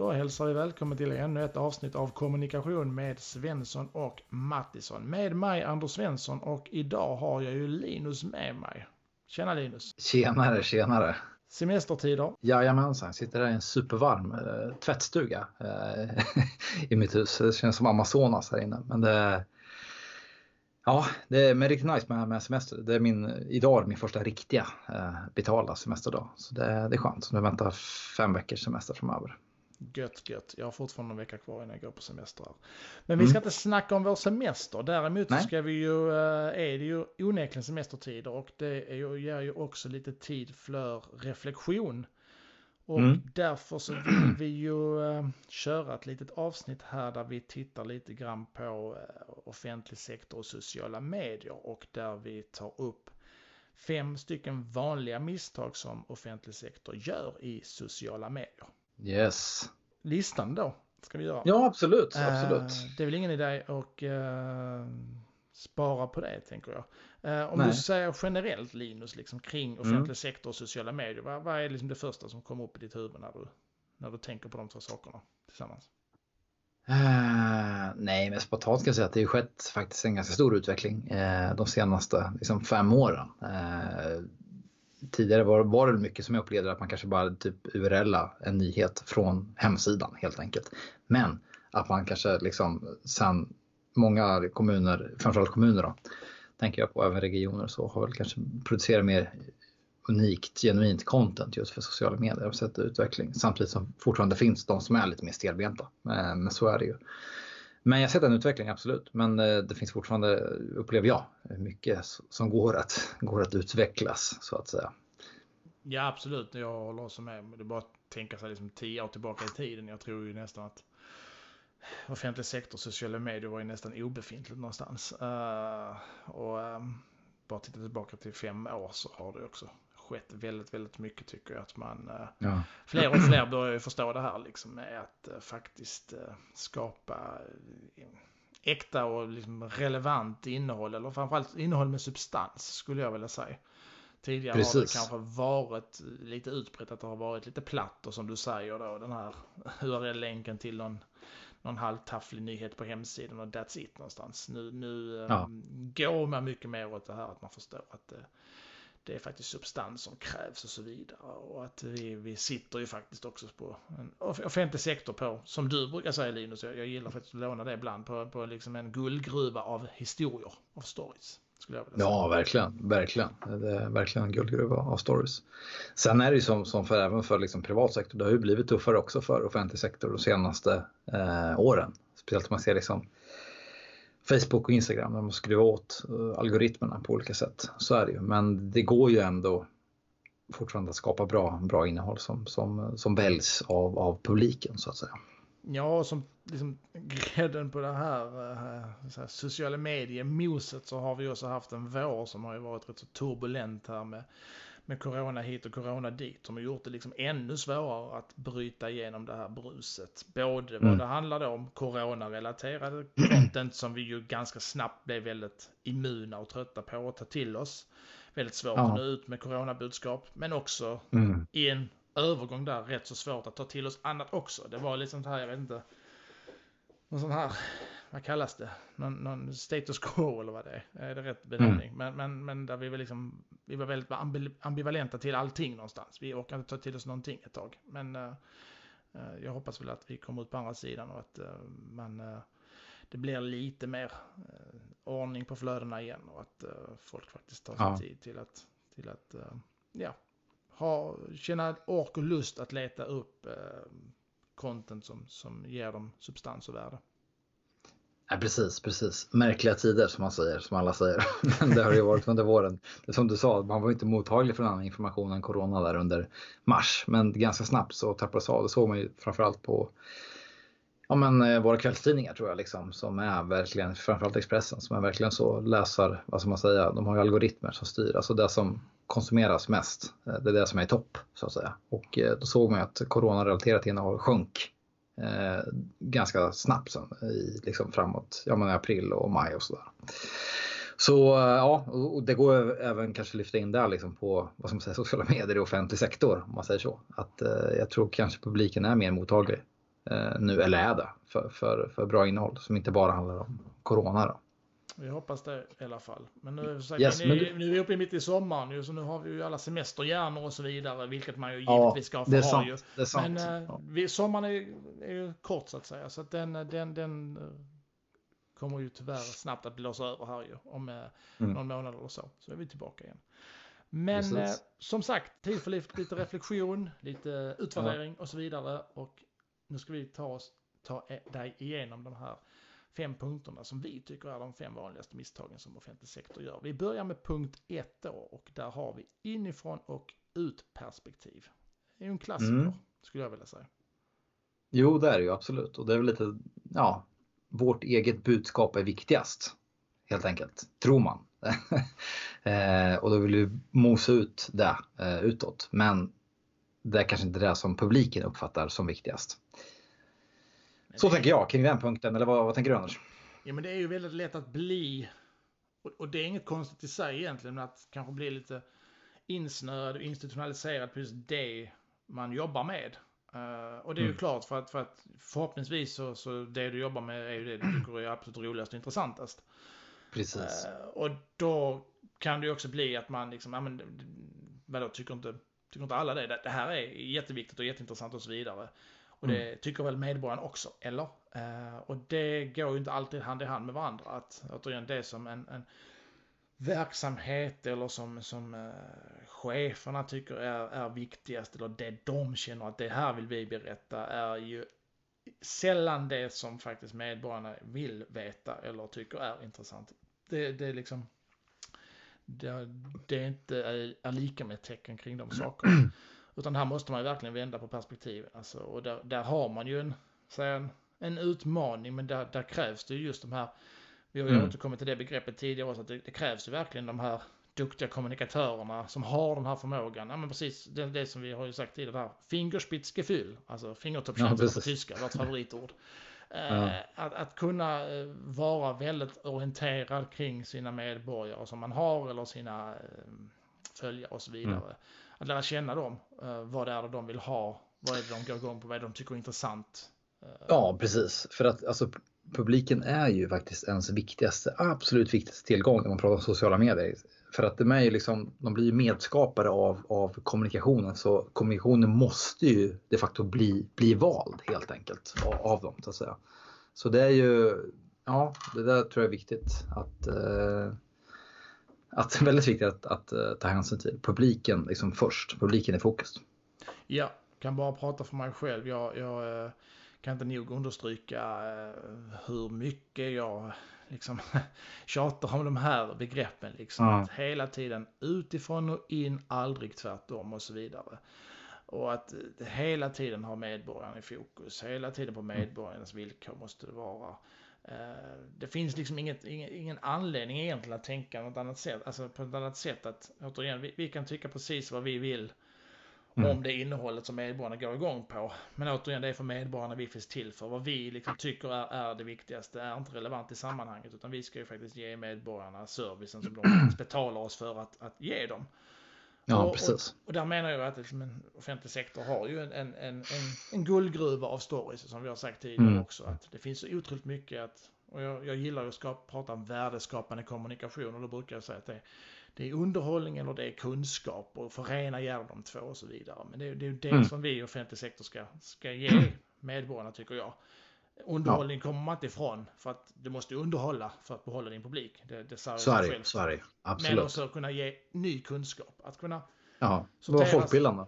Då hälsar vi välkommen till ännu ett avsnitt av Kommunikation med Svensson och Mattisson. Med mig Anders Svensson och idag har jag ju Linus med mig. Tjena Linus! Tjenare, tjenare! Semestertider? Jajamensan, jag sitter här i en supervarm äh, tvättstuga äh, i mitt hus. Det känns som Amazonas här inne. Men det, ja, det är riktigt nice med, med semester. Det är min, idag är min första riktiga äh, betalda semesterdag. Så det, det är skönt. Så nu väntar fem veckors semester framöver. Gött, gött. Jag har fortfarande en vecka kvar innan jag går på semester. Men vi ska mm. inte snacka om vår semester. Däremot Nej. ska vi ju, eh, är det ju onekligen semestertider och det är ju, ger ju också lite tid för reflektion. Och mm. därför så vill vi ju uh, köra ett litet avsnitt här där vi tittar lite grann på uh, offentlig sektor och sociala medier och där vi tar upp fem stycken vanliga misstag som offentlig sektor gör i sociala medier. Yes. Listan då ska vi göra. Ja, absolut. absolut. Uh, det är väl ingen idé att uh, spara på det, tänker jag. Uh, om Nej. du säger generellt, Linus, liksom, kring offentlig mm. sektor och sociala medier, vad, vad är liksom det första som kommer upp i ditt huvud när du, när du tänker på de två sakerna tillsammans? Uh, nej, men spontant ska jag säga att det har skett faktiskt en ganska stor utveckling uh, de senaste liksom, fem åren. Uh, tidigare var, var det mycket som jag upplevde att man kanske bara typ URLa en nyhet från hemsidan helt enkelt. Men att man kanske liksom sen många kommuner, framförallt kommuner då, tänker jag på, även regioner så har väl kanske producerat mer unikt, genuint content just för sociala medier och sett utveckling. Samtidigt som fortfarande finns de som är lite mer stelbenta. Eh, men så är det ju. Men jag har sett en utveckling, absolut. Men eh, det finns fortfarande, upplever jag, mycket som går att, går att utvecklas så att säga. Ja, absolut. Jag håller också med. Det är bara att tänka sig liksom tio år tillbaka i tiden. Jag tror ju nästan att offentlig sektor, sociala medier var ju nästan obefintligt någonstans. Uh, och um, bara titta tillbaka till fem år så har det också skett väldigt, väldigt mycket tycker jag. Att man, uh, ja. fler och fler börjar ju förstå det här liksom med att uh, faktiskt skapa äkta och liksom relevant innehåll. Eller framförallt innehåll med substans skulle jag vilja säga. Tidigare Precis. har det kanske varit lite utbrett att det har varit lite platt och som du säger då den här URL-länken till någon, någon halvtafflig nyhet på hemsidan och that's it någonstans. Nu, nu ja. um, går man mycket mer åt det här att man förstår att det, det är faktiskt substans som krävs och så vidare. Och att vi, vi sitter ju faktiskt också på en offentlig sektor på, som du brukar säga Linus, jag, jag gillar faktiskt att låna det ibland, på, på liksom en guldgruva av historier, av stories. Ja, verkligen. Verkligen. Det är verkligen en guldgruva av stories. Sen är det ju som, som för, även för liksom privat sektor, det har ju blivit tuffare också för offentlig sektor de senaste eh, åren. Speciellt om man ser liksom Facebook och Instagram där man skruvar åt eh, algoritmerna på olika sätt. Så är det ju. Men det går ju ändå fortfarande att skapa bra, bra innehåll som, som, som väljs av, av publiken så att säga. Ja, som liksom grädden på det här, eh, här sociala medier-moset så har vi också haft en vår som har ju varit rätt så turbulent här med, med corona hit och corona dit. Som har gjort det liksom ännu svårare att bryta igenom det här bruset. Både mm. vad det handlar om corona-relaterade content som vi ju ganska snabbt blev väldigt immuna och trötta på att ta till oss. Väldigt svårt ja. att nå ut med coronabudskap. Men också mm. i en övergång där rätt så svårt att ta till oss annat också. Det var liksom så här, jag vet inte, någon sån här, vad kallas det, någon, någon status quo eller vad det är. Är det rätt benämning? Mm. Men, men, men där vi var liksom, vi var väldigt ambivalenta till allting någonstans. Vi orkade inte ta till oss någonting ett tag. Men uh, jag hoppas väl att vi kommer ut på andra sidan och att uh, man, det blir lite mer ordning på flödena igen och att folk faktiskt tar sig ja. tid till att, till att ja, ha, känna ork och lust att leta upp content som, som ger dem substans och värde. Ja, precis, precis. Märkliga tider som man säger, som alla säger. Men det har ju varit under våren. Det som du sa, man var inte mottaglig för annan information än corona där under mars. Men ganska snabbt så tappades av. Det såg man ju framförallt på ja, men, eh, våra kvällstidningar tror jag, liksom, som är verkligen, framförallt Expressen, som är verkligen så läsar, vad ska man säga, de har ju algoritmer som styr. Alltså det som konsumeras mest. Eh, det är det som är i topp så att säga. Och eh, då såg man att coronarelaterat innehåll sjönk eh, ganska snabbt sen, i, liksom framåt ja, men april och maj och sådär. Så eh, ja, och det går även kanske lyfta in där liksom på vad som man sociala medier i offentlig sektor om man säger så. Att eh, jag tror kanske publiken är mer mottaglig eh, nu, eller är det, för, för, för bra innehåll som inte bara handlar om Corona. Då. Vi hoppas det i alla fall. Men nu, vi, yes, nu, du... nu är vi uppe mitt i sommaren nu, så nu har vi ju alla semesterhjärnor och så vidare, vilket man ju ja, givetvis ska få ha. Sant, ju. Det är sant. Men ja. vi, sommaren är, är ju kort så att säga, så att den, den, den kommer ju tyvärr snabbt att blåsa över här ju om mm. någon månad eller så. Så är vi tillbaka igen. Men eh, som sagt, tid för lite reflektion, lite utvärdering ja. och så vidare. Och nu ska vi ta oss ta dig igenom de här fem punkterna som vi tycker är de fem vanligaste misstagen som offentlig sektor gör. Vi börjar med punkt ett då och där har vi inifrån och ut perspektiv. Det är ju en klassiker mm. skulle jag vilja säga. Jo, det är det ju absolut och det är väl lite, ja, vårt eget budskap är viktigast. Helt enkelt, tror man. eh, och då vill vi mosa ut det eh, utåt. Men det är kanske inte det som publiken uppfattar som viktigast. Så tänker jag kring den punkten, eller vad, vad tänker du Anders? Ja men det är ju väldigt lätt att bli, och, och det är inget konstigt i sig egentligen, men att kanske bli lite insnöad och institutionaliserad på just det man jobbar med. Uh, och det är ju mm. klart för att, för att förhoppningsvis så, så det du jobbar med är ju det du tycker är absolut roligast och intressantast. Precis. Uh, och då kan det ju också bli att man liksom, ja men vadå, tycker inte, tycker inte alla det? Det här är jätteviktigt och jätteintressant och så vidare. Och det mm. tycker väl medborgarna också, eller? Uh, och det går ju inte alltid hand i hand med varandra. Att återigen, det som en, en verksamhet eller som, som uh, cheferna tycker är, är viktigast eller det de känner att det här vill vi berätta är ju sällan det som faktiskt medborgarna vill veta eller tycker är intressant. Det, det är liksom det, det inte är, är lika med tecken kring de sakerna. Utan här måste man verkligen vända på perspektivet. Alltså, och där, där har man ju en, en, en utmaning men där, där krävs det just de här vi har ju mm. återkommit till det begreppet tidigare också, att det, det, krävs ju verkligen de här duktiga kommunikatörerna som har den här förmågan. Ja, men precis det, det som vi har ju sagt tidigare, Fingerspitzgefühl, alltså fingertoppskänsla ja, på tyska, vårt favoritord. Ja. Eh, att, att kunna eh, vara väldigt orienterad kring sina medborgare som man har eller sina eh, följare och så vidare. Mm. Att lära känna dem, eh, vad det är de vill ha, vad är det de går igång på, vad är det de tycker är intressant. Eh, ja, precis. För att alltså, publiken är ju faktiskt ens viktigaste, absolut viktigaste tillgång när man pratar om sociala medier. För att de, är ju liksom, de blir ju medskapare av, av kommunikationen så kommunikationen måste ju de facto bli, bli vald helt enkelt av, av dem. Så att säga. Så det är ju, ja det där tror jag är viktigt att, eh, att väldigt viktigt att, att, att, ta hänsyn till. Publiken liksom först, publiken i fokus. Ja, kan bara prata för mig själv. Jag, jag eh, kan inte nog understryka eh, hur mycket jag liksom tjatar om de här begreppen. Liksom. Mm. Att hela tiden utifrån och in, aldrig tvärtom och så vidare. Och att eh, hela tiden ha medborgarna i fokus. Hela tiden på mm. medborgarnas villkor måste det vara. Eh, det finns liksom inget, ingen, ingen anledning egentligen att tänka något annat sätt. Alltså på ett annat sätt att återigen, vi, vi kan tycka precis vad vi vill Mm. Om det innehållet som medborgarna går igång på. Men återigen, det är för medborgarna vi finns till för. Vad vi liksom tycker är, är det viktigaste är inte relevant i sammanhanget. Utan vi ska ju faktiskt ge medborgarna servicen som de betalar oss för att, att ge dem. Ja, och, precis. Och, och, där menar jag att liksom en offentlig sektor har ju en, en, en, en, guldgruva av stories som vi har sagt tidigare mm. också. Att det finns så otroligt mycket att, och jag, jag gillar ju att ska prata om värdeskapande kommunikation och då brukar jag säga att det, det är underhållning eller det är kunskap och förena gärna de två och så vidare. Men det är, det, är det mm. som vi i offentlig sektor ska, ska ge medborgarna tycker jag. Underhållning ja. kommer man inte ifrån för att du måste underhålla för att behålla din publik. Det, det så, är det, så är det. Absolut. Men också kunna ge ny kunskap. Att kunna Ja, vara folkbildande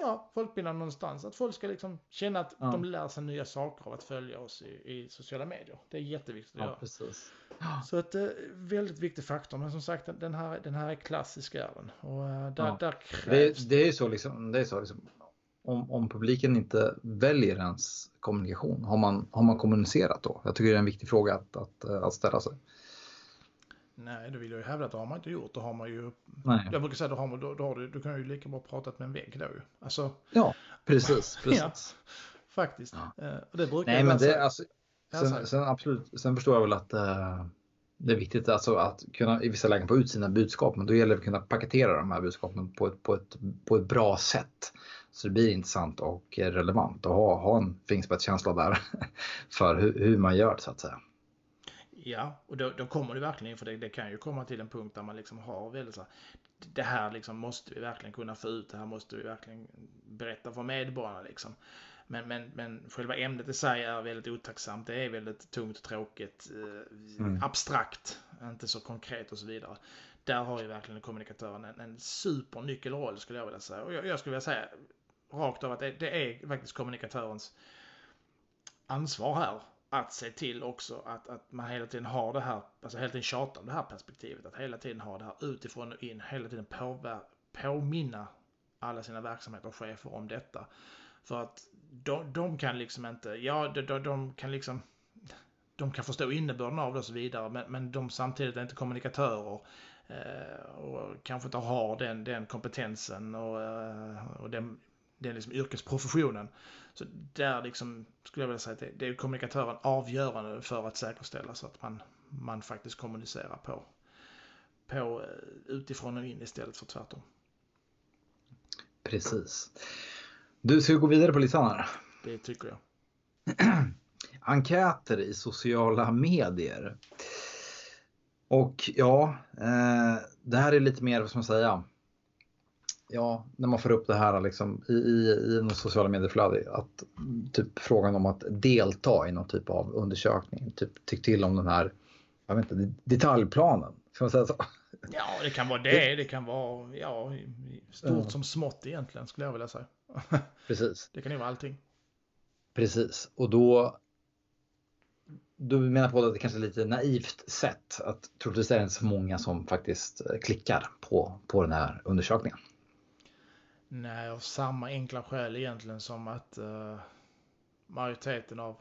ja, folkbildande någonstans. Att folk ska liksom känna att ja. de lär sig nya saker av att följa oss i, i sociala medier. Det är jätteviktigt att ja, göra. Precis. Så ett eh, väldigt viktig faktor. Men som sagt, den här, den här är klassisk är den. Och uh, där, ja. där krävs det. Det är så liksom, det är så liksom om, om publiken inte väljer ens kommunikation, har man, har man kommunicerat då? Jag tycker det är en viktig fråga att, att, att ställa sig. Nej, det vill jag ju hävda att det har man inte gjort. Då har man ju... Nej. Jag brukar säga då har man, då, då har du, du kan ju lika bra pratat med en vägg då ju. Alltså... Ja, precis. precis. ja, faktiskt. Ja. Och det brukar Nej, men det, alltså, sen, sen, absolut, sen förstår jag väl att uh, det är viktigt alltså att kunna i vissa lägen få ut sina budskap. Men då gäller det att kunna paketera de här budskapen på ett, på ett, på ett bra sätt. Så det blir intressant och relevant att ha, ha en fingerspetskänsla där för hur, hur man gör så att säga. Ja, och då, då kommer det verkligen, för det, det, kan ju komma till en punkt där man liksom har väldigt så här, det här liksom måste vi verkligen kunna få ut, det här måste vi verkligen berätta för medborgarna liksom. Men, men, men själva ämnet i sig är väldigt otacksamt, det är väldigt tungt, tråkigt, eh, mm. abstrakt, inte så konkret och så vidare. Där har ju verkligen kommunikatören en, en supernyckelroll skulle jag vilja säga. Och jag, jag skulle vilja säga rakt av att det, det är faktiskt kommunikatörens ansvar här att se till också att, att man hela tiden har det här, alltså hela tiden tjatar om det här perspektivet. Att hela tiden ha det här utifrån och in, hela tiden påver, påminna alla sina verksamheter och chefer om detta. För att de, de kan liksom inte, ja de, de, de, kan liksom, de kan förstå innebörden av det och så vidare, men, men de samtidigt är inte kommunikatörer. Eh, och kanske inte har den, den kompetensen och, eh, och den, den liksom yrkesprofessionen. Så där liksom skulle jag vilja säga att det, det är kommunikatören avgörande för att säkerställa så att man, man faktiskt kommunicerar på, på eh, utifrån och in istället för tvärtom. Precis. Du, ska vi gå vidare på listan här? Det tycker jag. Enkäter i sociala medier. Och ja, eh, det här är lite mer, vad ska man säga, ja, när man får upp det här liksom, i, i, i något sociala medieflöde, att typ frågan om att delta i någon typ av undersökning, typ tyck till om den här, jag vet inte, detaljplanen. Ska man säga så? Ja, det kan vara det. Det kan vara ja, stort ja. som smått egentligen skulle jag vilja säga. Precis. Det kan ju vara allting. Precis, och då du menar på att det kanske är lite naivt sätt att troligtvis är det inte så många som faktiskt klickar på, på den här undersökningen. Nej, av samma enkla skäl egentligen som att uh, majoriteten av,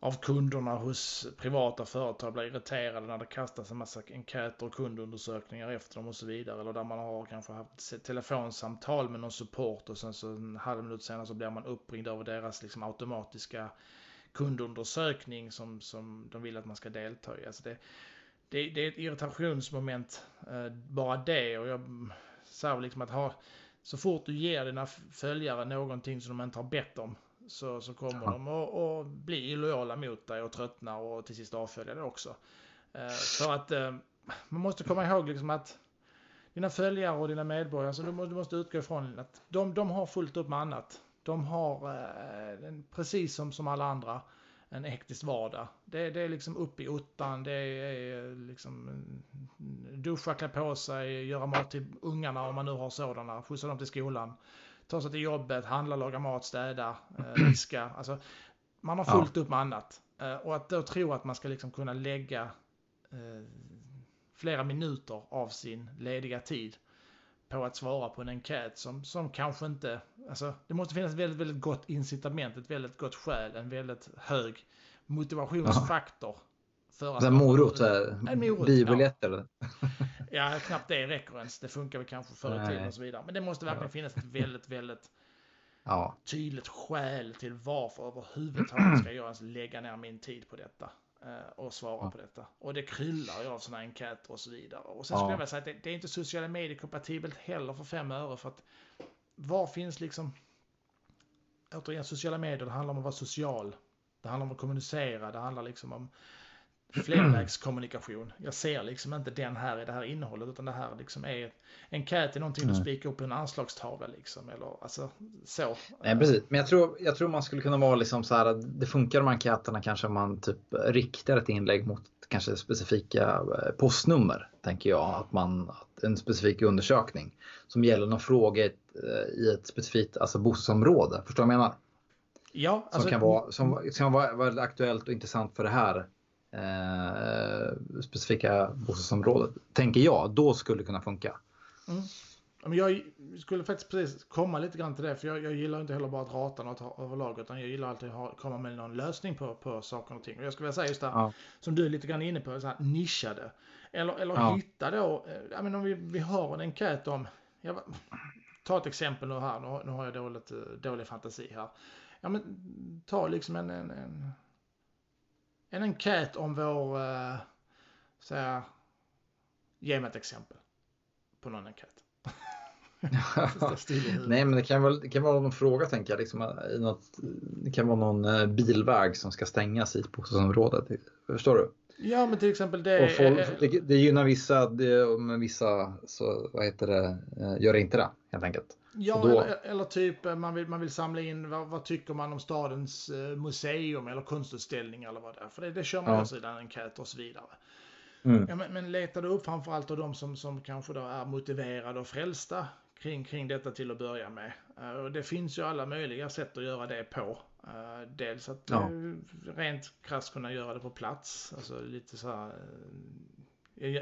av kunderna hos privata företag blir irriterade när det kastas en massa enkäter och kundundersökningar efter dem och så vidare. Eller där man har kanske haft telefonsamtal med någon support och sen så en halv minut senare så blir man uppringd av deras liksom automatiska kundundersökning som, som de vill att man ska delta i. Alltså det, det, det är ett irritationsmoment uh, bara det och jag säger liksom att ha så fort du ger dina följare någonting som de inte har bett om så, så kommer ja. de att, bli illojala mot dig och tröttna och till sist avfölja det också. Eh, för att eh, man måste komma ihåg liksom att dina följare och dina medborgare, så du, måste, du måste utgå ifrån att de, de har fullt upp med annat. De har, eh, precis som, som alla andra, en hektisk vardag. Det, det är liksom upp i ottan, det är liksom duscha, klä på sig, göra mat till ungarna om man nu har sådana, skjutsa dem till skolan, ta sig till jobbet, handla, laga mat, städa, eh, diska. Alltså, man har fullt ja. upp med annat. Eh, och att då tro att man ska liksom kunna lägga eh, flera minuter av sin lediga tid på att svara på en enkät som, som kanske inte, alltså det måste finnas ett väldigt, väldigt gott incitament, ett väldigt gott skäl, en väldigt hög motivationsfaktor. Ja. För att en morot, en morot biobiljetter. Ja. ja, knappt det räcker ens. Det funkar väl kanske förr i tiden och så vidare. Men det måste verkligen finnas ett väldigt, väldigt ja. tydligt skäl till varför överhuvudtaget ska jag ens lägga ner min tid på detta. Eh, och svara ja. på detta. Och det kryllar ju av sådana enkäter och så vidare. Och sen ja. skulle jag vilja säga att det, det, är inte sociala medier kompatibelt heller för fem öre för att var finns liksom återigen sociala medier, det handlar om att vara social. Det handlar om att kommunicera, det handlar liksom om flervägskommunikation. Jag ser liksom inte den här i det här innehållet utan det här liksom är enkät är någonting mm. du spikar upp på en anslagstavla liksom eller alltså så. Nej precis, men jag tror, jag tror man skulle kunna vara liksom så här det funkar de enkäterna kanske om man typ riktar ett inlägg mot kanske specifika eh, postnummer tänker jag att man en specifik undersökning som gäller någon fråga i ett, eh, i ett specifikt alltså bostadsområde. Förstår du vad jag menar? Ja, alltså, som kan vara, som, som vara, vara aktuellt och intressant för det här eh, specifika bostadsområdet, tänker jag, då skulle det kunna funka. Mm. Jag skulle faktiskt precis komma lite grann till det, för jag, jag gillar inte heller bara att rata något överlag, utan jag gillar alltid att komma med någon lösning på, på saker och ting. Och jag skulle vilja säga just det ja. som du är lite grann inne på, så här nischade. Eller, eller ja. hitta då, eh, jag menar om vi, vi har en enkät om, jag, ta ett exempel nu här, nu, nu har jag dåligt, eh, dålig fantasi här. Ja men ta liksom en, en, en en enkät om vår, uh, säga, ge mig ett exempel på någon enkät. Nej, men det kan, väl, det kan vara någon fråga tänker jag. Liksom, i något, det kan vara någon eh, bilväg som ska stängas i ett bostadsområde. Förstår du? Ja, men till exempel det. Folk, det, det gynnar vissa, det, men vissa så, vad heter det, eh, gör inte det helt enkelt. Ja, då... eller, eller, typ eh, man vill, man vill samla in vad, vad, tycker man om stadens museum eller konstutställning eller vad det är. För det, det kör man ja. också i den enkäter och så vidare. Mm. Ja, men, men letar du upp framförallt av de som, som kanske då är motiverade och frälsta kring, kring detta till att börja med. Uh, och det finns ju alla möjliga sätt att göra det på. Uh, dels att ja. uh, rent krasst kunna göra det på plats, alltså lite så här,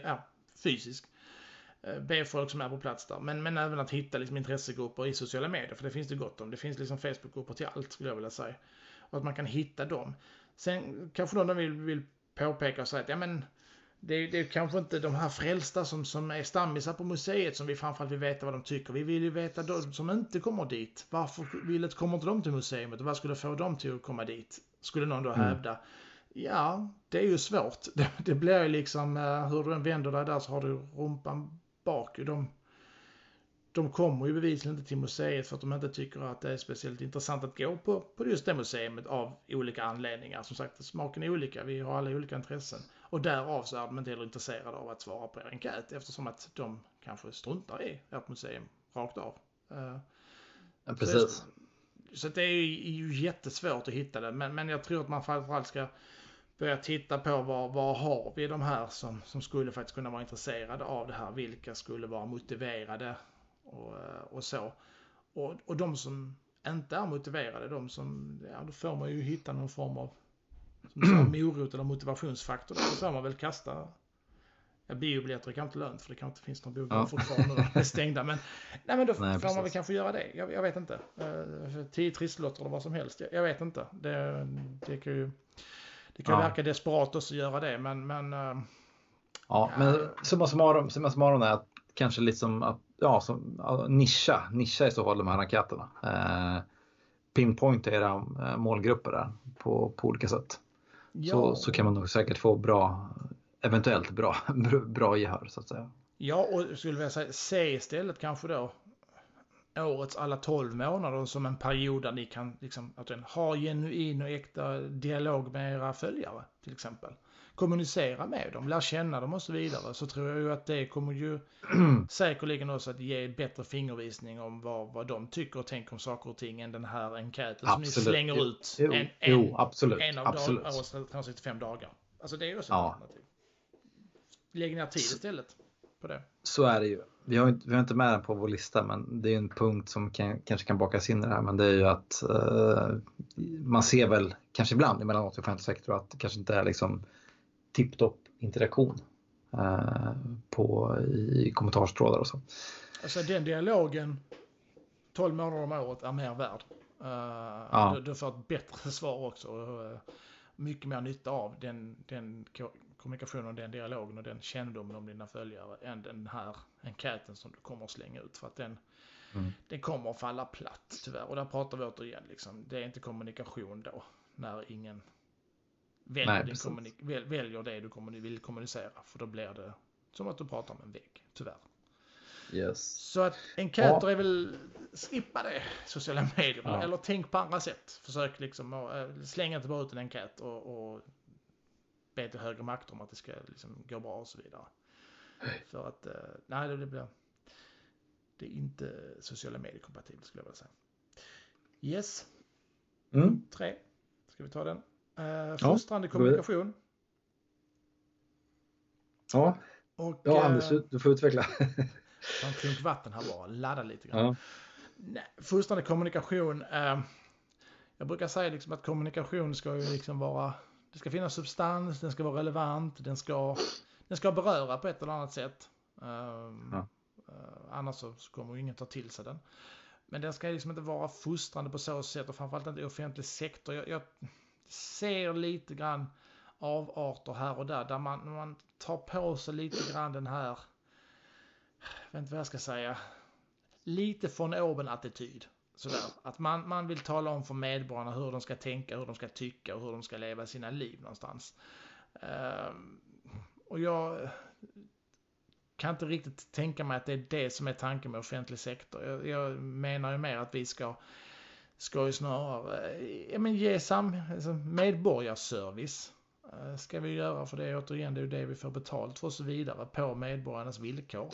ja, fysiskt. Be folk som är på plats där. Men, men även att hitta liksom intressegrupper i sociala medier, för det finns det gott om. Det finns liksom Facebookgrupper till allt skulle jag vilja säga. Och att man kan hitta dem. Sen kanske någon vill, vill påpeka och säga att ja men det, det är kanske inte de här frälsta som, som är stammisar på museet som vi framförallt vill veta vad de tycker. Vi vill ju veta de som inte kommer dit. Varför vill, kommer inte de till museet och vad skulle få dem till att komma dit? Skulle någon då mm. hävda. Ja, det är ju svårt. Det, det blir ju liksom, uh, hur du än vänder dig där så har du rumpan bak. De, de kommer ju bevisligen inte till museet för att de inte tycker att det är speciellt intressant att gå på, på just det museet av olika anledningar. Som sagt, smaken är olika, vi har alla olika intressen. Och därav så är de inte heller intresserade av att svara på er enkät eftersom att de kanske struntar i ert museum rakt av. Uh, ja, precis. Så, så det är ju jättesvårt att hitta det, men, men jag tror att man framförallt ska börja titta på vad, vad har vi de här som, som skulle faktiskt kunna vara intresserade av det här, vilka skulle vara motiverade och, eh, och så. Och, och de som inte är motiverade, de som, ja då får man ju hitta någon form av som morot eller motivationsfaktor. Då får man väl kasta Ja, biobiljetter är kanske inte lönt för det kanske inte finns någon biobiljetter ja. fortfarande. De är stängda. Men, nej, men då nej, får precis. man väl kanske göra det. Jag, jag vet inte. Uh, tio trisslotter eller vad som helst. Jag, jag vet inte. Det, det kan ju det kan ja. verka desperat också att göra det. Men, men uh, ja, men summa summarum, summa summarum är att kanske liksom att ja, som, nischa, nischa i så fall de här enkäterna. Uh, pinpointa era målgrupper där på, på olika sätt. Ja. Så, så kan man nog säkert få bra, eventuellt bra, bra gehör så att säga. Ja, och skulle jag säga, se istället kanske då årets alla 12 månader som en period där ni kan liksom, att ha genuin och äkta dialog med era följare till exempel kommunicera med dem, lära känna dem och så vidare så tror jag ju att det kommer ju säkerligen också att ge bättre fingervisning om vad, vad de tycker och tänker om saker och ting än den här enkäten absolut. som ni slänger ut jo, en, jo, absolut. en av absolut. Dag, årets 365 dagar. Alltså det är ju också ja. ett alternativ. Lägg ner tid istället på det. Så är det ju. Vi har, inte, vi har inte med den på vår lista men det är en punkt som kan, kanske kan bakas in i det här men det är ju att uh, man ser väl kanske ibland emellanåt i offentlig sektor att det kanske inte är liksom tipptopp interaktion eh, på, i kommentarstrådar och så. Alltså den dialogen 12 månader om året är mer värd. Uh, ja. du, du, får ett bättre svar också. Uh, mycket mer nytta av den, den kommunikationen och den dialogen och den kännedomen om dina följare än den här enkäten som du kommer att slänga ut. För att den, mm. den kommer att falla platt tyvärr. Och där pratar vi återigen liksom, det är inte kommunikation då. När ingen Väljer, Nej, kommunik- väl, väljer det du kommunik- vill kommunicera. För då blir det som att du pratar med en vägg, tyvärr. Yes. Så att enkäter ja. är väl, skippa det, sociala medier. Ja. Eller tänk på andra sätt. Försök liksom, och, äh, släng inte bara ut en enkät och, och be till högre makter om att det ska liksom gå bra och så vidare. För att, äh, nej det blir, det är inte sociala medier kompatibelt skulle jag vilja säga. Yes. Mm. Tre. Ska vi ta den? Eh, fostrande ja, kommunikation. Ja, och, ja Anders, eh, du får utveckla. Ta en klunk vatten här bara, ladda lite grann. Ja. Nej, fostrande kommunikation. Eh, jag brukar säga liksom att kommunikation ska ju liksom vara, det ska finnas substans, den ska vara relevant, den ska, den ska beröra på ett eller annat sätt. Um, ja. uh, annars så, kommer ingen ta till sig den. Men den ska liksom inte vara fostrande på så sätt och framförallt inte i offentlig sektor. Jag, jag, ser lite grann avarter här och där, där man, man tar på sig lite grann den här, jag vet inte vad jag ska säga, lite från oben attityd. Sådär. Att man, man vill tala om för medborgarna hur de ska tänka, hur de ska tycka och hur de ska leva sina liv någonstans. Uh, och jag kan inte riktigt tänka mig att det är det som är tanken med offentlig sektor. Jag, jag menar ju mer att vi ska, ska ju snarare eh, ja, men ge sam, alltså medborgarservice. Eh, ska vi göra för det återigen, det är ju det vi får betalt för och så vidare på medborgarnas villkor.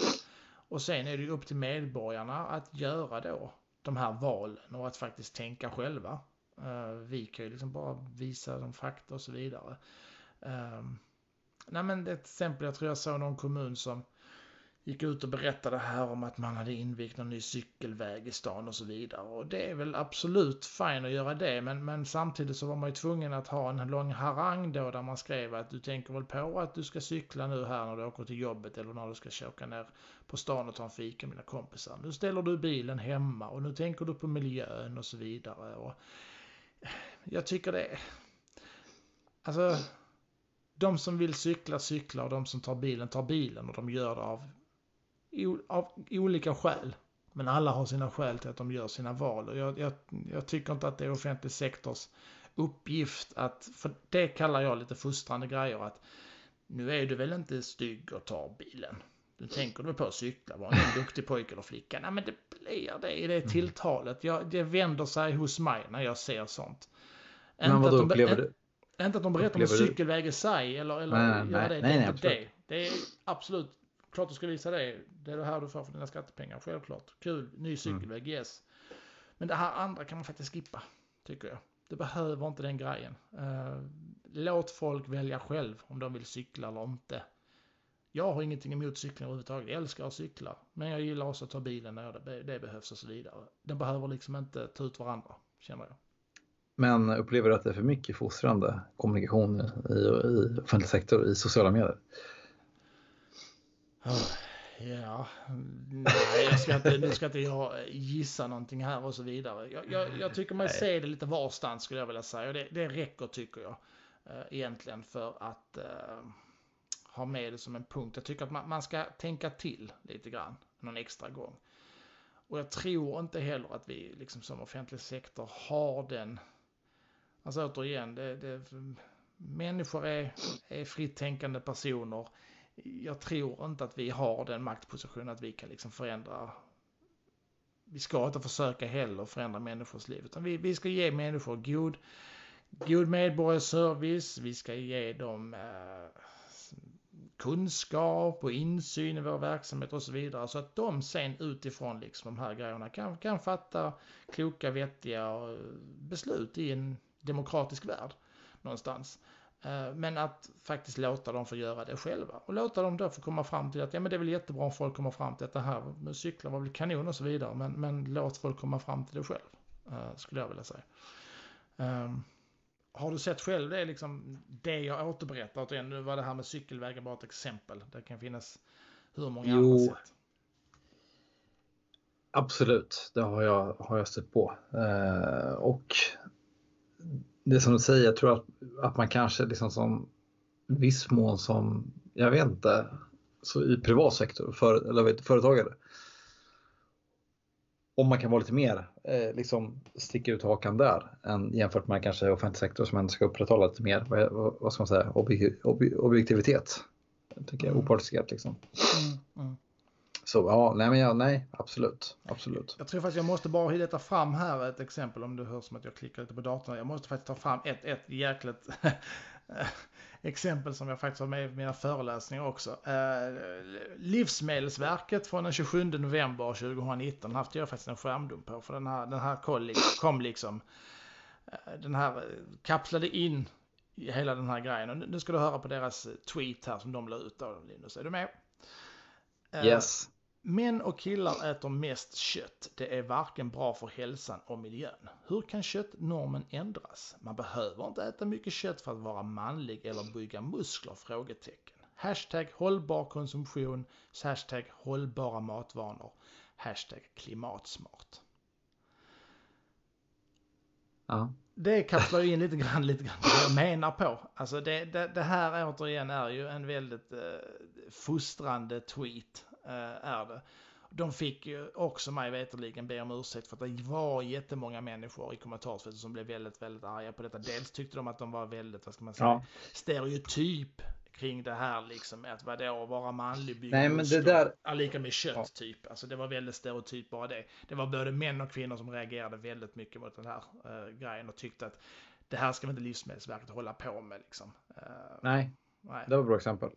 Och sen är det ju upp till medborgarna att göra då de här valen och att faktiskt tänka själva. Eh, vi kan ju liksom bara visa de fakta och så vidare. Ehm, nej men det ett exempel, jag tror jag såg någon kommun som gick ut och berättade här om att man hade invigt någon ny cykelväg i stan och så vidare. Och det är väl absolut fint att göra det, men, men samtidigt så var man ju tvungen att ha en lång harang då där man skrev att du tänker väl på att du ska cykla nu här när du åker till jobbet eller när du ska åka ner på stan och ta en fika med dina kompisar. Nu ställer du bilen hemma och nu tänker du på miljön och så vidare. Och jag tycker det... Alltså, de som vill cykla cyklar och de som tar bilen tar bilen och de gör det av av olika skäl. Men alla har sina skäl till att de gör sina val. Och jag, jag, jag tycker inte att det är offentlig sektors uppgift att, för det kallar jag lite frustrande grejer, att nu är du väl inte stygg och tar bilen. Du tänker du på att cykla, var en duktig pojke eller flicka. Nej men det blir det i det mm. tilltalet. Jag, det vänder sig hos mig när jag ser sånt. Men vad då upplever du? Inte att de berättar om cykelväg i sig eller, eller nej, nej, det. Nej, det, nej, det. det är absolut klart du ska visa det. Det är det här du får för dina skattepengar, självklart. Kul, ny cykelväg, mm. yes. Men det här andra kan man faktiskt skippa, tycker jag. Det behöver inte den grejen. Uh, låt folk välja själv om de vill cykla eller inte. Jag har ingenting emot cykling överhuvudtaget. Jag älskar att cykla. Men jag gillar också att ta bilen när det, det behövs och så vidare. Den behöver liksom inte ta ut varandra, känner jag. Men upplever du att det är för mycket fostrande kommunikation i, i offentlig sektor i sociala medier? Ja, nej, jag ska inte, nu ska inte jag gissa någonting här och så vidare. Jag, jag, jag tycker man ser det lite varstans skulle jag vilja säga. Och det, det räcker tycker jag eh, egentligen för att uh, ha med det som en punkt. Jag tycker att man, man, ska tänka till lite grann någon extra gång. Och jag tror inte heller att vi liksom som offentlig sektor har den. Alltså återigen, det, det, människor är, är fritt tänkande personer jag tror inte att vi har den maktpositionen att vi kan liksom förändra. Vi ska inte försöka heller förändra människors liv, utan vi, vi ska ge människor god, god medborgarservice. Vi ska ge dem eh, kunskap och insyn i vår verksamhet och så vidare. Så att de sen utifrån liksom de här grejerna kan, kan fatta kloka, vettiga beslut i en demokratisk värld någonstans. Eh, men att faktiskt låta dem få göra det själva. Och låta dem då få komma fram till att ja men det är väl jättebra om folk kommer fram till att det här med cyklar var väl kanon och så vidare. Men, men låt folk komma fram till det själv. Uh, skulle jag vilja säga. Um, har du sett själv det liksom det jag återberättar? Återigen, nu var det här med cykelvägar bara ett exempel. Det kan finnas hur många jo. andra sätt. Absolut, det har jag, har jag stött på. Uh, och det som du säger, jag tror att, att man kanske liksom som viss mån som, jag vet inte, så i privat sektor, för, eller vet, företagare. Om man kan vara lite mer, eh, liksom sticka ut hakan där än jämfört med kanske offentlig sektor som ändå ska upprätthålla lite mer, vad, vad ska man säga, objektivitet. Jag tycker jag, opartiskhet liksom. Mm, mm. Så ja, nej men ja, nej, absolut, absolut. Jag tror faktiskt jag måste bara leta fram här ett exempel om det hörs som att jag klickar lite på datorn. Jag måste faktiskt ta fram ett, ett jäkligt exempel som jag faktiskt har med i mina föreläsningar också. Eh, Livsmedelsverket från den 27 november 2019 haft jag faktiskt en skärmdump på för den här, den här kom liksom, eh, den här kapslade in hela den här grejen. Och nu ska du höra på deras tweet här som de la ut då, Linus. Är du med? Eh, yes. Män och killar äter mest kött. Det är varken bra för hälsan och miljön. Hur kan köttnormen ändras? Man behöver inte äta mycket kött för att vara manlig eller bygga muskler? Frågetecken. Hashtag hållbar konsumtion. Hashtag hållbara matvanor. Hashtag klimatsmart. Ja. Det kapslar in lite grann, lite grann vad jag menar på. Alltså det, det, det här återigen är ju en väldigt eh, fostrande tweet är det. De fick ju också mig veterligen be om ursäkt för att det var jättemånga människor i kommentarsfältet som blev väldigt, väldigt arga på detta. Dels tyckte de att de var väldigt, vad ska man säga, ja. stereotyp kring det här liksom att vadå vara manlig bygger Nej, men det där- är lika med kött Ja. typ. Alltså det var väldigt stereotyp bara det. Det var både män och kvinnor som reagerade väldigt mycket mot den här eh, grejen och tyckte att det här ska väl inte Livsmedelsverket hålla på med liksom. Eh, Nej, nej. det var ett bra exempel.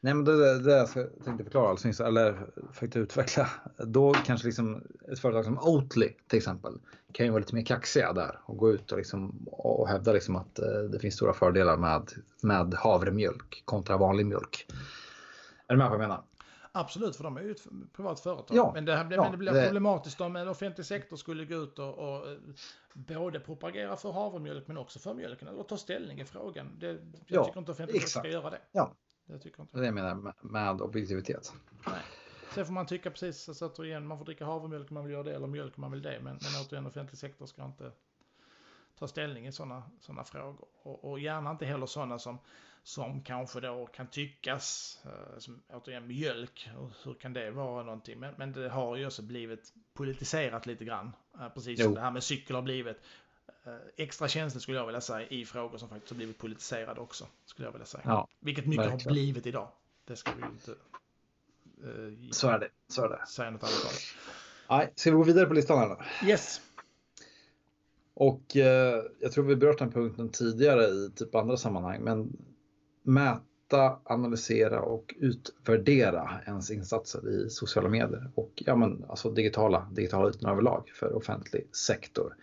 Nej men det, det, det jag tänkte förklara alldeles nyss, eller faktiskt utveckla. Då kanske liksom ett företag som Oatly till exempel kan ju vara lite mer kaxiga där och gå ut och, liksom, och hävda liksom att eh, det finns stora fördelar med, med havremjölk kontra vanlig mjölk. Är du med på vad jag menar? Absolut, för de är ju ett privat företag. Ja, men, det, här- ja, men det blir det- problematiskt om en offentlig sektor skulle gå ut och, och eh, både propagera för havremjölk men också för mjölken eller ta ställning i frågan. Det, jag Ja, tycker inte offentlig sektor ska göra det. Ja. Det tycker inte är det jag menar med, med objektivitet. Nej. Sen får man tycka precis, så återigen, man får dricka havremjölk om man vill göra det eller mjölk om man vill det. Men, men återigen, offentlig sektor ska inte ta ställning i sådana såna frågor. Och, och gärna inte heller sådana som, som kanske då kan tyckas, eh, som återigen mjölk, hur, kan det vara någonting? Men, men det har ju också blivit politiserat lite grann. Eh, precis som Jo. det här med cykel har blivit extra känsligt skulle jag vilja säga i frågor som faktiskt har blivit politiserade också. Skulle jag vilja säga. Ja, Vilket mycket har verkligen. blivit idag. Det ska vi inte eh, så är det. Så är det. säga något annat om. Nej, ska vi gå vidare på listan här nu? Yes. Och eh, jag tror vi berört den punkten tidigare i typ andra sammanhang, men mäta, analysera och utvärdera ens insatser i sociala medier och ja, men, alltså digitala, digitala ytor överlag för offentlig sektor.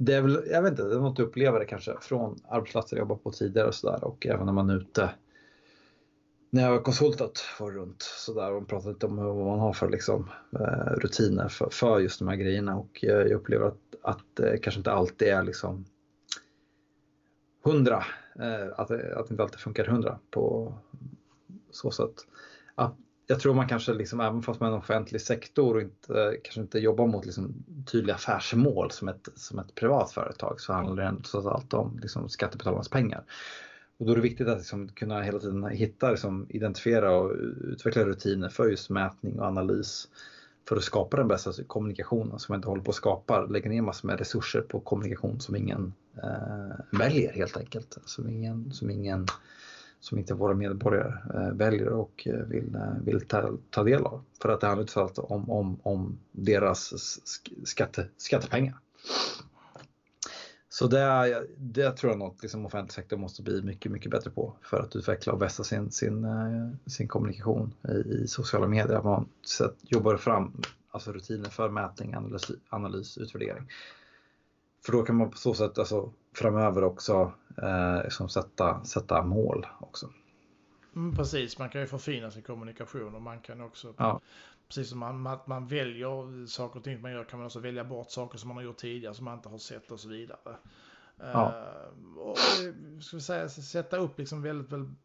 Det är väl, jag vet inte, det är något du upplever kanske från arbetsplatser jag jobbat på tidigare och sådär och även när man är ute när jag var konsultat var runt sådär och pratade lite om vad man har för liksom, eh, rutiner för, för just de här grejerna och eh, jag upplever att, att det kanske inte alltid är liksom hundra, att, det- att det inte alltid funkar hundra på så sätt. Att jag tror man kanske liksom, även fast man är en offentlig sektor och inte, kanske inte jobbar mot liksom tydliga affärsmål som ett, som ett privat företag så handlar det ändå trots allt om liksom skattebetalarnas pengar. Och då är det viktigt att liksom kunna hela tiden hitta, liksom, identifiera och utveckla rutiner för just mätning och analys för att skapa den bästa kommunikationen som man inte håller på att skapa, lägga ner massor med resurser på kommunikation som ingen eh, väljer helt enkelt. Som, ingen, som, ingen, som inte våra medborgare eh, väljer och eh, vill, eh, vill ta, ta del av. För att det handlar trots allt om, om, om deras skatte, skattepengar. Så det, är, det tror jag något liksom offentlig sektor måste bli mycket, mycket bättre på för att utveckla och vässa sin, sin, sin kommunikation i, i sociala medier. Att man jobbar fram alltså rutiner för mätning, analys, analys, utvärdering. För då kan man på så sätt alltså, framöver också eh, liksom sätta, sätta mål också. Mm, precis, man kan ju förfina sin kommunikation och man kan också, Ja. precis som man, man, man väljer saker och ting man gör kan man också välja bort saker som man har gjort tidigare som man inte har sett och så vidare. Ja. Eh, och eh, ska vi säga, sätta upp liksom väldigt, väldigt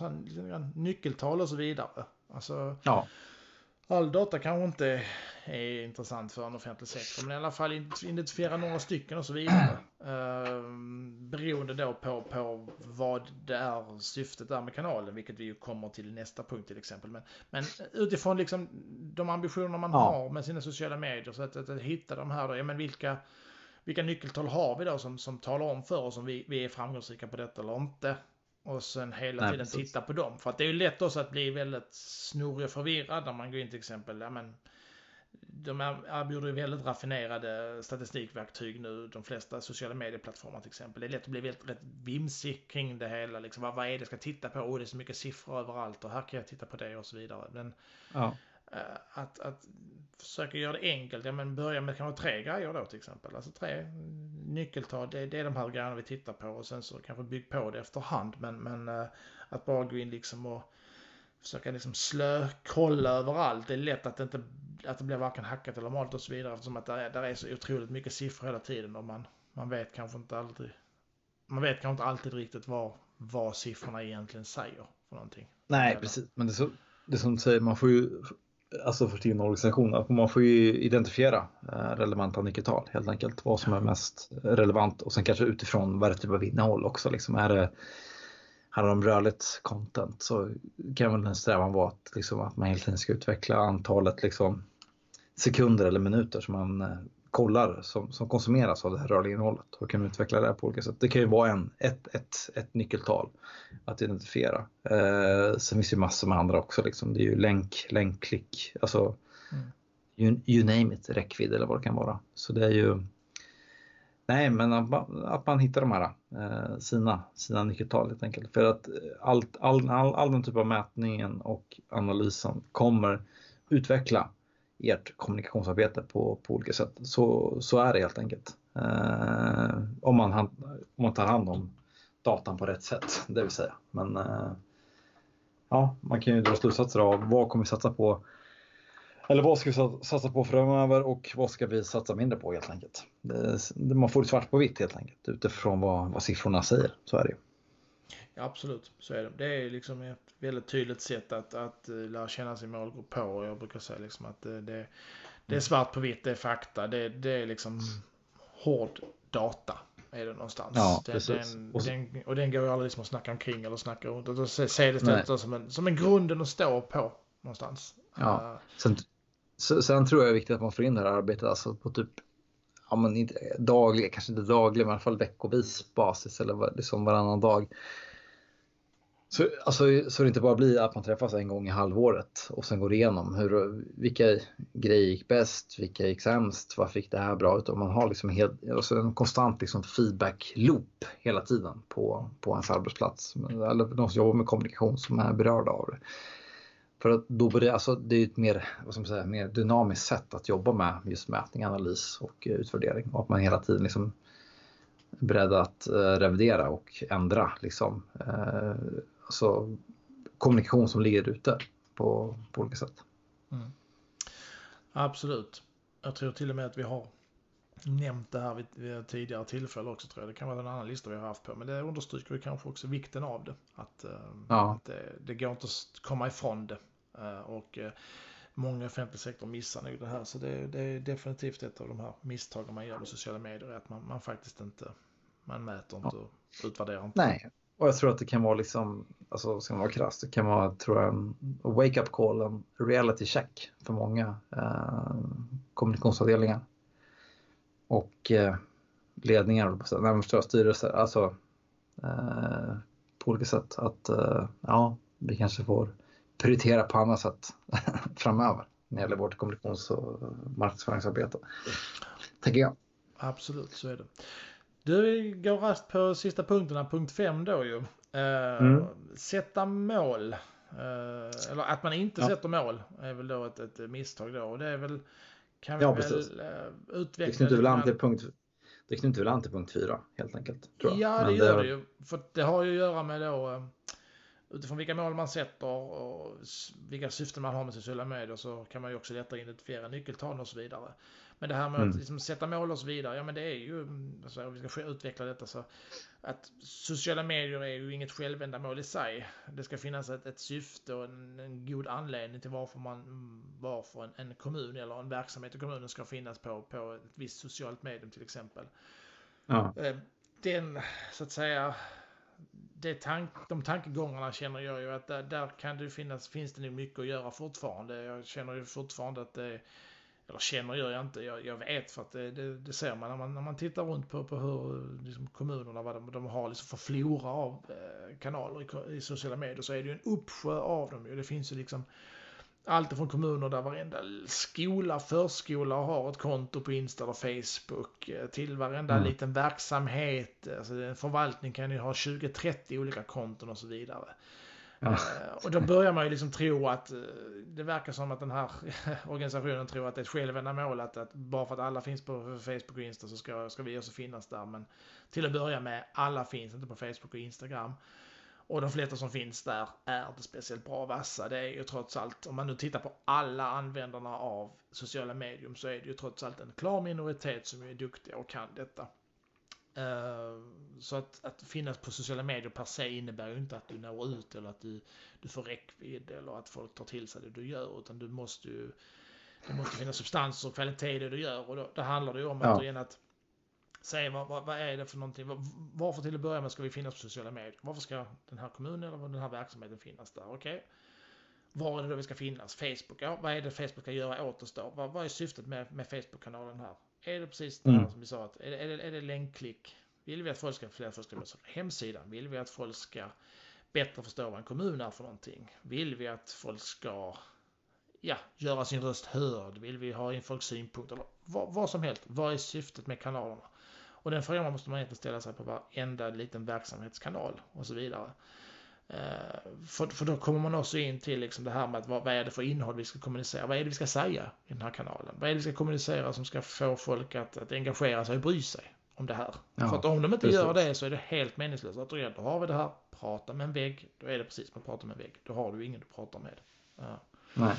här, nyckeltal och så vidare. Alltså, Ja, all data kanske inte är intressant för en offentlig sektor, men i alla fall identifiera några stycken och så vidare. Uh, beroende då på, på vad det är syftet är med kanalen, vilket vi ju kommer till nästa punkt till exempel. Men, men utifrån liksom de ambitioner man Ja. har med sina sociala medier, så att, att, att hitta de här då, ja men vilka, vilka nyckeltal har vi då som, som talar om för oss om vi, vi är framgångsrika på detta eller inte? Och sen hela Nej, tiden precis. titta på dem. För att det är ju lätt också att bli väldigt snurrig och förvirrad när man går in till exempel, ja men de er- erbjuder ju väldigt raffinerade statistikverktyg nu, de flesta sociala medieplattformar till exempel. Det är lätt att bli väldigt rätt vimsig kring det hela. Liksom, vad, vad är det jag ska titta på? Oh, det är så mycket siffror överallt och här kan jag titta på det och så vidare. Men ja, eh, att, att försöka göra det enkelt, ja men börja med kanske tre grejer då till exempel. Alltså tre nyckeltal, det, det är de här grejerna vi tittar på och sen så kanske bygg på det efterhand. Men, men eh, att bara gå in liksom och försöka liksom slökolla överallt. Det är lätt att det inte att det blir varken hackat eller malet och så vidare eftersom att är, där är så otroligt mycket siffror hela tiden och man, man vet kanske inte alltid man vet kanske inte alltid riktigt vad, vad siffrorna egentligen säger för någonting. nej Eller- precis. Men det är, så, det är som du säger, man får ju alltså för sin organisation, man får ju identifiera eh, relevanta nyckeltal helt enkelt. Vad som är mest relevant och sen kanske utifrån vad det är typ av innehåll också. Liksom, är det handlar om rörligt content så kan väl en strävan vara att, liksom, att man hela tiden ska utveckla antalet liksom, sekunder eller minuter som man eh, kollar som, som konsumeras av det här rörliga innehållet och kan utveckla det på olika sätt. Det kan ju vara en, ett, ett, ett nyckeltal att identifiera. Eh, sen finns det ju massor med andra också. Liksom. Det är ju länk, länkklick, alltså mm. you, you, name it, räckvidd eller vad det kan vara. Så det är ju Nej, men att man, att man hittar de här eh, sina, sina nyckeltal helt enkelt. För att allt, all, all, all den typ av mätningen och analysen kommer utveckla ert kommunikationsarbete på, på olika sätt. Så, så är det helt enkelt. Eh, om, man, om man tar hand om datan på rätt sätt, det vill säga. Men eh, ja, man kan ju dra slutsatser av vad kommer vi satsa på eller vad ska vi satsa på framöver och vad ska vi satsa mindre på helt enkelt. Det, man får det svart på vitt helt enkelt utifrån vad, vad siffrorna säger. Så är det ju. Ja, absolut, så är det. Det är liksom ett väldigt tydligt sätt att, att eh, lära känna sin målgrupp på. Jag brukar säga liksom att det, det, det är svart på vitt, det är fakta, det, det är liksom hård data. Är det någonstans. Ja, den, den, och, den, och den går ju aldrig liksom att snacka omkring eller snacka runt. Och då ser det som en, som en grunden att stå på någonstans. Ja. Uh, sen, sen tror jag det är viktigt att man får in det här arbetet alltså på typ ja, men inte daglig, kanske inte daglig, men i alla fall veckovis basis eller liksom varannan dag. Så, alltså, så det inte bara blir att man träffas en gång i halvåret och sen går igenom hur, vilka grejer gick bäst, vilka gick sämst, vad fick det här bra ut? Och man har liksom helt, alltså en konstant liksom feedback-loop hela tiden på, på ens arbetsplats. Eller de som jobbar med kommunikation som är berörda av det. För att då börjar, det, alltså, det är ett mer, vad ska man säga, mer dynamiskt sätt att jobba med just mätning, analys och eh, utvärdering. Och att man hela tiden liksom är beredd att eh, revidera och ändra liksom, eh, alltså, kommunikation som ligger ute på, på olika sätt. Mm. Absolut. Jag tror till och med att vi har nämnt det här vid, vid tidigare tillfälle också tror jag. Det kan vara en annan lista vi har haft på. Men det understryker kanske också vikten av det. Att, ja. att det, det går inte att komma ifrån det. Eh, och eh, många offentlig sektor missar nog det här. Så det, det, är definitivt ett av de här misstagen man gör med sociala medier. Att man, man faktiskt inte man mäter inte och utvärderar inte. Nej, och jag tror att det kan vara liksom, alltså ska man vara krass, det kan vara tror jag, en wake-up call, en reality check för många eh, kommunikationsavdelningar. Och eh, ledningar, närmast styrelser, alltså eh, på olika sätt att eh, ja, vi kanske får prioritera på annat sätt framöver när det gäller vårt kommunikations och marknadsföringsarbete. Tänker jag. Absolut, så är det. Du går rast på sista punkterna, punkt 5 då ju. Uh, mm. Sätta mål. Uh, eller att man inte ja. sätter mål är väl då ett, ett misstag då. Och det är väl, kan vi ja, väl uh, utveckla. Det knyter väl an till punkt det knyter väl an till punkt 4 helt enkelt. Ja, det gör det ju. För det har ju att göra med då utifrån vilka mål man sätter och vilka syften man har med sociala medier så kan man ju också lättare identifiera nyckeltal och så vidare. Men det här med mm. att liksom sätta mål och så vidare, ja men det är ju, alltså, om vi ska utveckla detta så, att sociala medier är ju inget självändamål i sig. Det ska finnas ett, ett syfte och en, en god anledning till varför man, varför en, en, kommun eller en verksamhet i kommunen ska finnas på, på ett visst socialt medium till exempel. Ja. Eh, den, så att säga, det tank, de tankegångarna känner jag ju att där, där, kan det finnas, finns det nog mycket att göra fortfarande. Jag känner ju fortfarande att det, eller känner gör jag inte, jag, jag vet för att det, det, det, ser man när, man när man tittar runt på, på hur liksom, kommunerna, vad de, de har liksom för flora av eh, kanaler i, i, sociala medier så är det ju en uppsjö av dem. Det finns ju liksom allt från kommuner där varenda skola, förskola har ett konto på Insta eller Facebook eh, till varenda mm. liten verksamhet. Alltså en förvaltning kan ju ha 20-30 olika konton och så vidare. Eh, och då börjar man ju liksom tro att eh, det verkar som att den här organisationen tror att det är ett självändamål att, att bara för att alla finns på Facebook och Insta så ska, ska vi också finnas där. Men till att börja med, alla finns inte på Facebook och Instagram. Och de flesta som finns där är inte speciellt bra vassa. Det är ju trots allt, om man nu tittar på alla användarna av sociala medium så är det ju trots allt en klar minoritet som är duktiga och kan detta. Uh, så att, att finnas på sociala medier per se innebär ju inte att du når ut eller att du, du får räckvidd eller att folk tar till sig det du gör utan du måste ju det måste finnas substans och kvalitet i det du gör och då, då handlar det ju om ja. att säga vad, vad, vad, är det för någonting, varför till att börja med ska vi finnas på sociala medier? Varför ska den här kommunen eller den här verksamheten finnas där? Okej. Okay. var är det då vi ska finnas? Facebook, ja vad är det Facebook ska göra åt oss då? Vad, vad är syftet med, med Facebook-kanalen här? Är det precis det här Mm. som vi sa? Att, är, det, är, det, är det länkklick? Vill vi att folk ska, fler folk ska besöka hemsidan? Vill vi att folk ska bättre förstå vad en kommun är för någonting? Vill vi att folk ska ja, göra sin röst hörd? Vill vi ha in folks synpunkter? Vad, vad som helst. Vad är syftet med kanalerna? Och den frågan måste man egentligen ställa sig på varenda liten verksamhetskanal och så vidare. Eh, för, för då kommer man också in till liksom det här med att vad, vad är det för innehåll vi ska kommunicera? Vad är det vi ska säga i den här kanalen? Vad är det vi ska kommunicera som ska få folk att, att engagera sig och bry sig om det här? Ja, för att om de inte precis. gör det så är det helt meningslöst. Att då har vi det här, prata med en vägg. Då är det precis som att prata med en vägg. Då har du ingen du pratar med. Ja. Nej.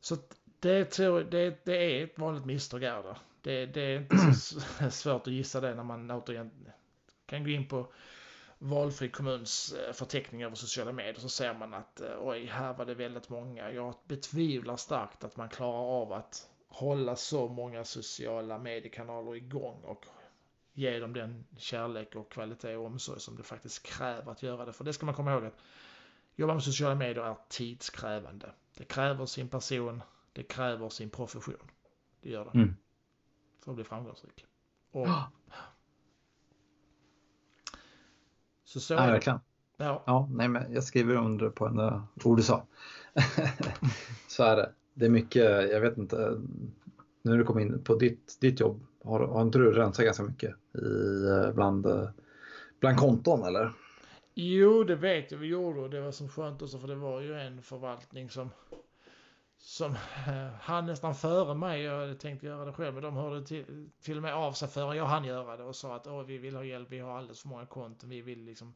Så det, tror, det, det är ett vanligt misstag är det. Det, det är inte så svårt att gissa det när man återigen kan gå in på valfri kommuns eh, förteckning över sociala medier så ser man att eh, oj, här var det väldigt många. Jag betvivlar starkt att man klarar av att hålla så många sociala mediekanaler igång och ge dem den kärlek och kvalitet och omsorg som det faktiskt kräver att göra det. För det ska man komma ihåg att jobba med sociala medier är tidskrävande. Det kräver sin person, det kräver sin profession. Det gör det. Mm. För att bli framgångsrik. Och, så så Ja, verkligen. Ja, Ja, nej, men jag skriver under på en ord du sa. så är det. Det är mycket, jag vet inte, nu när du kom in på ditt, ditt jobb, har, har inte du rensat ganska mycket i, eh, bland, eh, bland konton eller? Jo, det vet jag vi gjorde och det var så skönt också för det var ju en förvaltning som som eh, han nästan före mig, jag hade tänkt göra det själv, men de hörde till, till och med av sig före jag hann göra det och sa att Åh, vi vill ha hjälp, vi har alldeles för många konton, vi vill liksom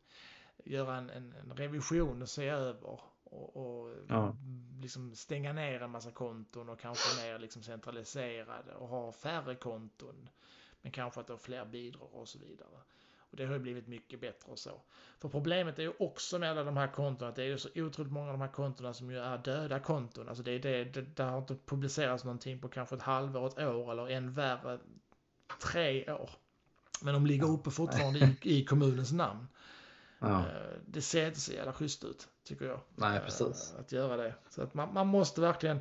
göra en, en, en revision och se över och, och Ja. liksom stänga ner en massa konton och kanske mer liksom centraliserade och ha färre konton. Men kanske att då fler bidrar och så vidare. Och det har ju blivit mycket bättre och så. För problemet är ju också med alla de här kontona att det är ju så otroligt många av de här kontona som ju är döda konton. Alltså det, är det, det, det har inte publicerats någonting på kanske ett halvår, ett år eller än värre tre år. Men de ligger uppe fortfarande i, i kommunens namn. Ja, Eh, Det ser inte så jävla schysst ut, tycker jag. nej eh, precis. Att göra det. Så att man, man måste verkligen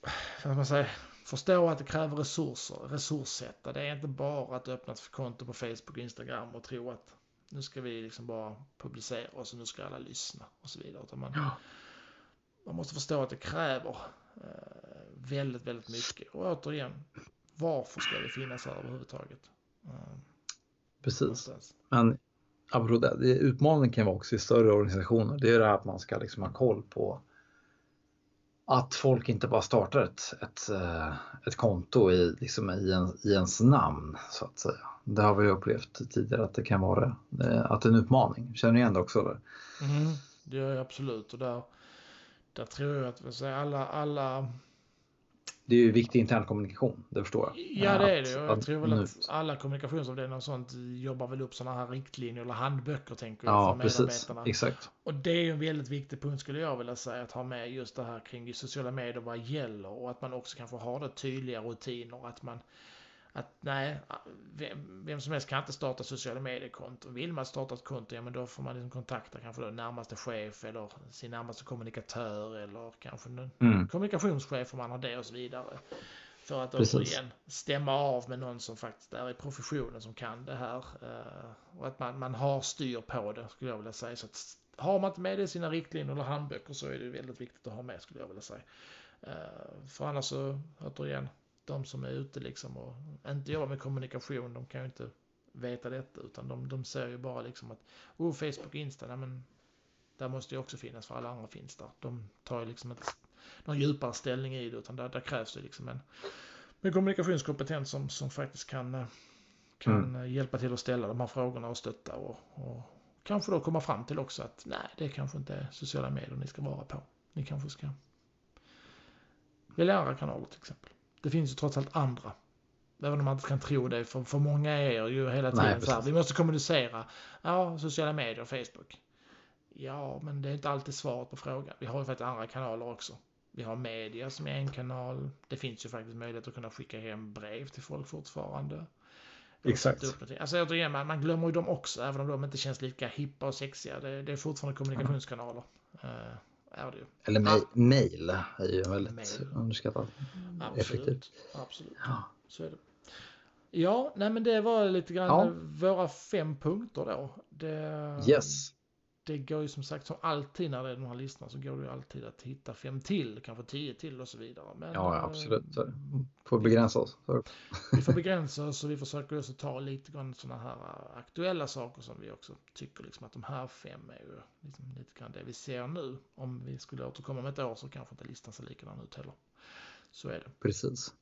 vad ska man säga, förstå att det kräver resurser, resurssätta. Det är inte bara att öppna ett konto på Facebook och Instagram och tro att nu ska vi liksom bara publicera oss och nu ska alla lyssna och så vidare. Utan man, Ja. man måste förstå att det kräver eh, väldigt, väldigt mycket. Och återigen, varför ska det finnas här överhuvudtaget? Eh, Precis. någonstans. Men apropå det, utmaningen kan vara också i större organisationer. Det är det här att man ska liksom ha koll på att folk inte bara startar ett, ett, eh, ett konto i, liksom i, en, i ens namn så att säga. Det har vi upplevt tidigare att det kan vara eh, att det är en utmaning. Känner ni igen det också? Eller? Mm, det gör jag absolut. Och där, där tror jag att alla, alla... Det är ju viktig intern kommunikation, det förstår jag. Ja, det är det. Jag att tror väl nu- att alla kommunikationsavdelningar och sånt jobbar väl upp sådana här riktlinjer eller handböcker, tänker jag, Ja, för precis. medarbetarna. Exakt. Och det är ju en väldigt viktig punkt skulle jag vilja säga, att ha med just det här kring sociala medier, vad gäller och att man också kanske har det tydliga rutiner, att man att nej, vem, vem som helst kan inte starta sociala mediekonton. Vill man starta ett konto, ja men då får man liksom kontakta kanske då närmaste chef eller sin närmaste kommunikatör eller kanske Mm. kommunikationschef om man har det och så vidare. För att Precis. återigen stämma av med någon som faktiskt är i professionen som kan det här. eh, Och att man, man har styr på det skulle jag vilja säga. Så att har man inte med det i sina riktlinjer eller handböcker så är det väldigt viktigt att ha med skulle jag vilja säga. Eh, För annars så, återigen, de som är ute liksom och inte jobbar med kommunikation, de kan ju inte veta detta utan de, de ser ju bara liksom att oh, Facebook och Insta, nej, men där måste ju också finnas för alla andra finns där. De tar ju liksom inte någon djupare ställning i det utan där, där krävs det liksom en, en kommunikationskompetens som, som faktiskt kan, eh, kan eh, hjälpa till att ställa de här frågorna och stötta och, och kanske då komma fram till också att nej, det kanske inte är sociala medier ni ska vara på. Ni kanske ska välja andra kanaler till exempel. Det finns ju trots allt andra. Även om man inte kan tro det, för, för många är ju hela tiden Nej, så här, vi måste kommunicera. Ja, sociala medier, Facebook. Ja, men det är inte alltid svaret på frågan. Vi har ju faktiskt andra kanaler också. Vi har media som är en kanal. Det finns ju faktiskt möjlighet att kunna skicka hem brev till folk fortfarande. Exakt. Alltså återigen, man, man glömmer ju dem också, även om de inte känns lika hippa och sexiga. Det, det är fortfarande kommunikationskanaler. Eh, är det ju. Eller Ja. ma- mail är ju väldigt Mail. underskattat. Effektivt. Absolut. Absolut. Ja. Så är det. Ja, nej men det var lite grann Ja. våra fem punkter då. Det, Yes. Det går ju som sagt som alltid när det är de här listorna så går det ju alltid att hitta fem till, kanske tio till och så vidare. Men, Ja, eh, absolut. Det. Får begränsa oss. Så. Vi får begränsa oss och vi försöker också ta lite grann sådana här eh, aktuella saker som vi också tycker liksom att de här fem är ju liksom lite grann det vi ser nu. Om vi skulle återkomma om ett år så kanske inte listan ser likadan ut heller. Så är det. Precis.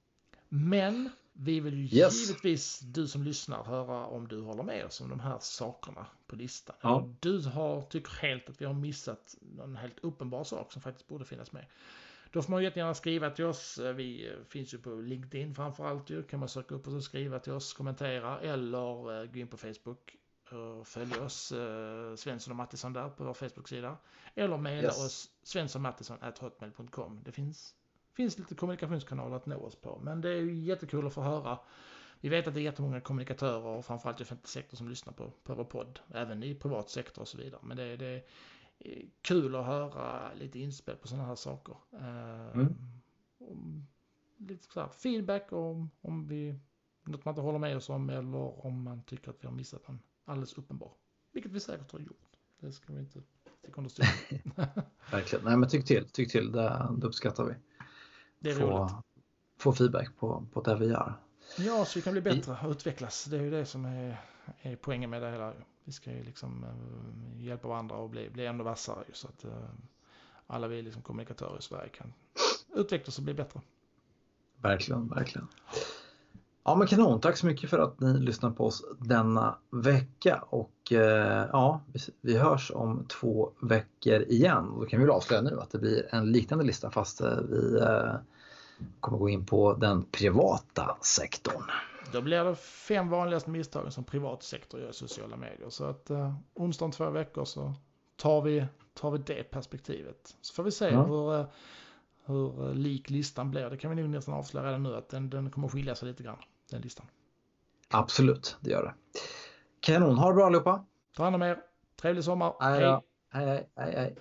Men vi vill ju Yes. givetvis, du som lyssnar, höra om du håller med oss om de här sakerna på listan. Ja. Du har, tycker helt att vi har missat någon helt uppenbar sak som faktiskt borde finnas med. Då får man ju jättegärna skriva till oss. Vi finns ju på LinkedIn framförallt ju. Kan man söka upp oss och skriva till oss, kommentera eller eh, gå in på Facebook och följa oss, eh, Svensson och Mattisson där på vår Facebook-sida. Eller mejla Yes. oss svenssonmattisson.hotmail.com. Det finns finns lite kommunikationskanaler att nå oss på. Men det är ju jättekul att få höra. Vi vet att det är jättemånga kommunikatörer och framförallt i offentlig sektor som lyssnar på, på vår podd. Även i privat sektor och så vidare. Men det, är- det är kul att höra lite inspel på sådana här saker. Eh, Mm. om, lite så här feedback om, om vi något man inte håller med oss om eller om man tycker att vi har missat en alldeles uppenbar. Vilket vi säkert har gjort. Det ska vi inte sticka under stol. Verkligen. Nej, men tyck till. Tyck till. Det, det uppskattar vi. Det är roligt. Få, få feedback på, på det vi gör. Ja, så vi kan bli bättre och utvecklas. Det är ju det som är, är poängen med det hela. Vi ska ju liksom eh, hjälpa varandra och bli, bli ännu vassare så att eh, alla vi liksom kommunikatörer i Sverige kan utvecklas och bli bättre. Verkligen, verkligen. Ja men kanon, tack så mycket för att ni lyssnar på oss denna vecka och eh, ja, vi, hörs om två veckor igen. Då kan vi väl avslöja nu att det blir en liknande lista fast vi eh, kommer gå in på den privata sektorn. Då blir det fem vanligaste misstagen som privat sektor gör i sociala medier. Så att eh, onsdag om två veckor så tar vi, tar vi det perspektivet. Så får vi se Ja. hur, eh, hur eh, lik listan blir. Det kan vi nog nästan avslöja redan nu att den, den kommer skilja sig lite grann, den listan. Absolut, det gör det. Kanon, ha det bra allihopa! Ta hand om er. Trevlig sommar. Då. Hej hej hej hej.